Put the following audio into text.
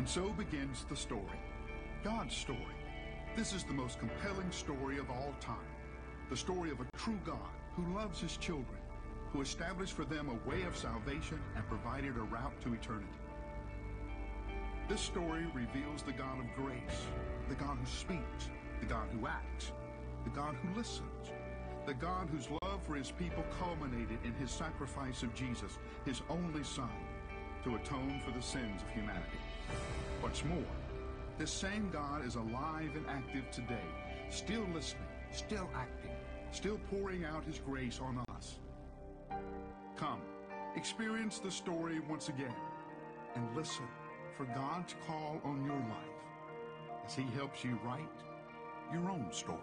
And so begins the story. God's story. This is the most compelling story of all time. The story of a true God who loves his children, who established for them a way of salvation and provided a route to eternity. This story reveals the God of grace, the God who speaks, the God who acts, the God who listens, the God whose love for his people culminated in his sacrifice of Jesus, his only Son, to atone for the sins of humanity. What's more, this same God is alive and active today, still listening, still acting, still pouring out his grace on us. Come, experience the story once again, and listen for God's call on your life as he helps you write your own story.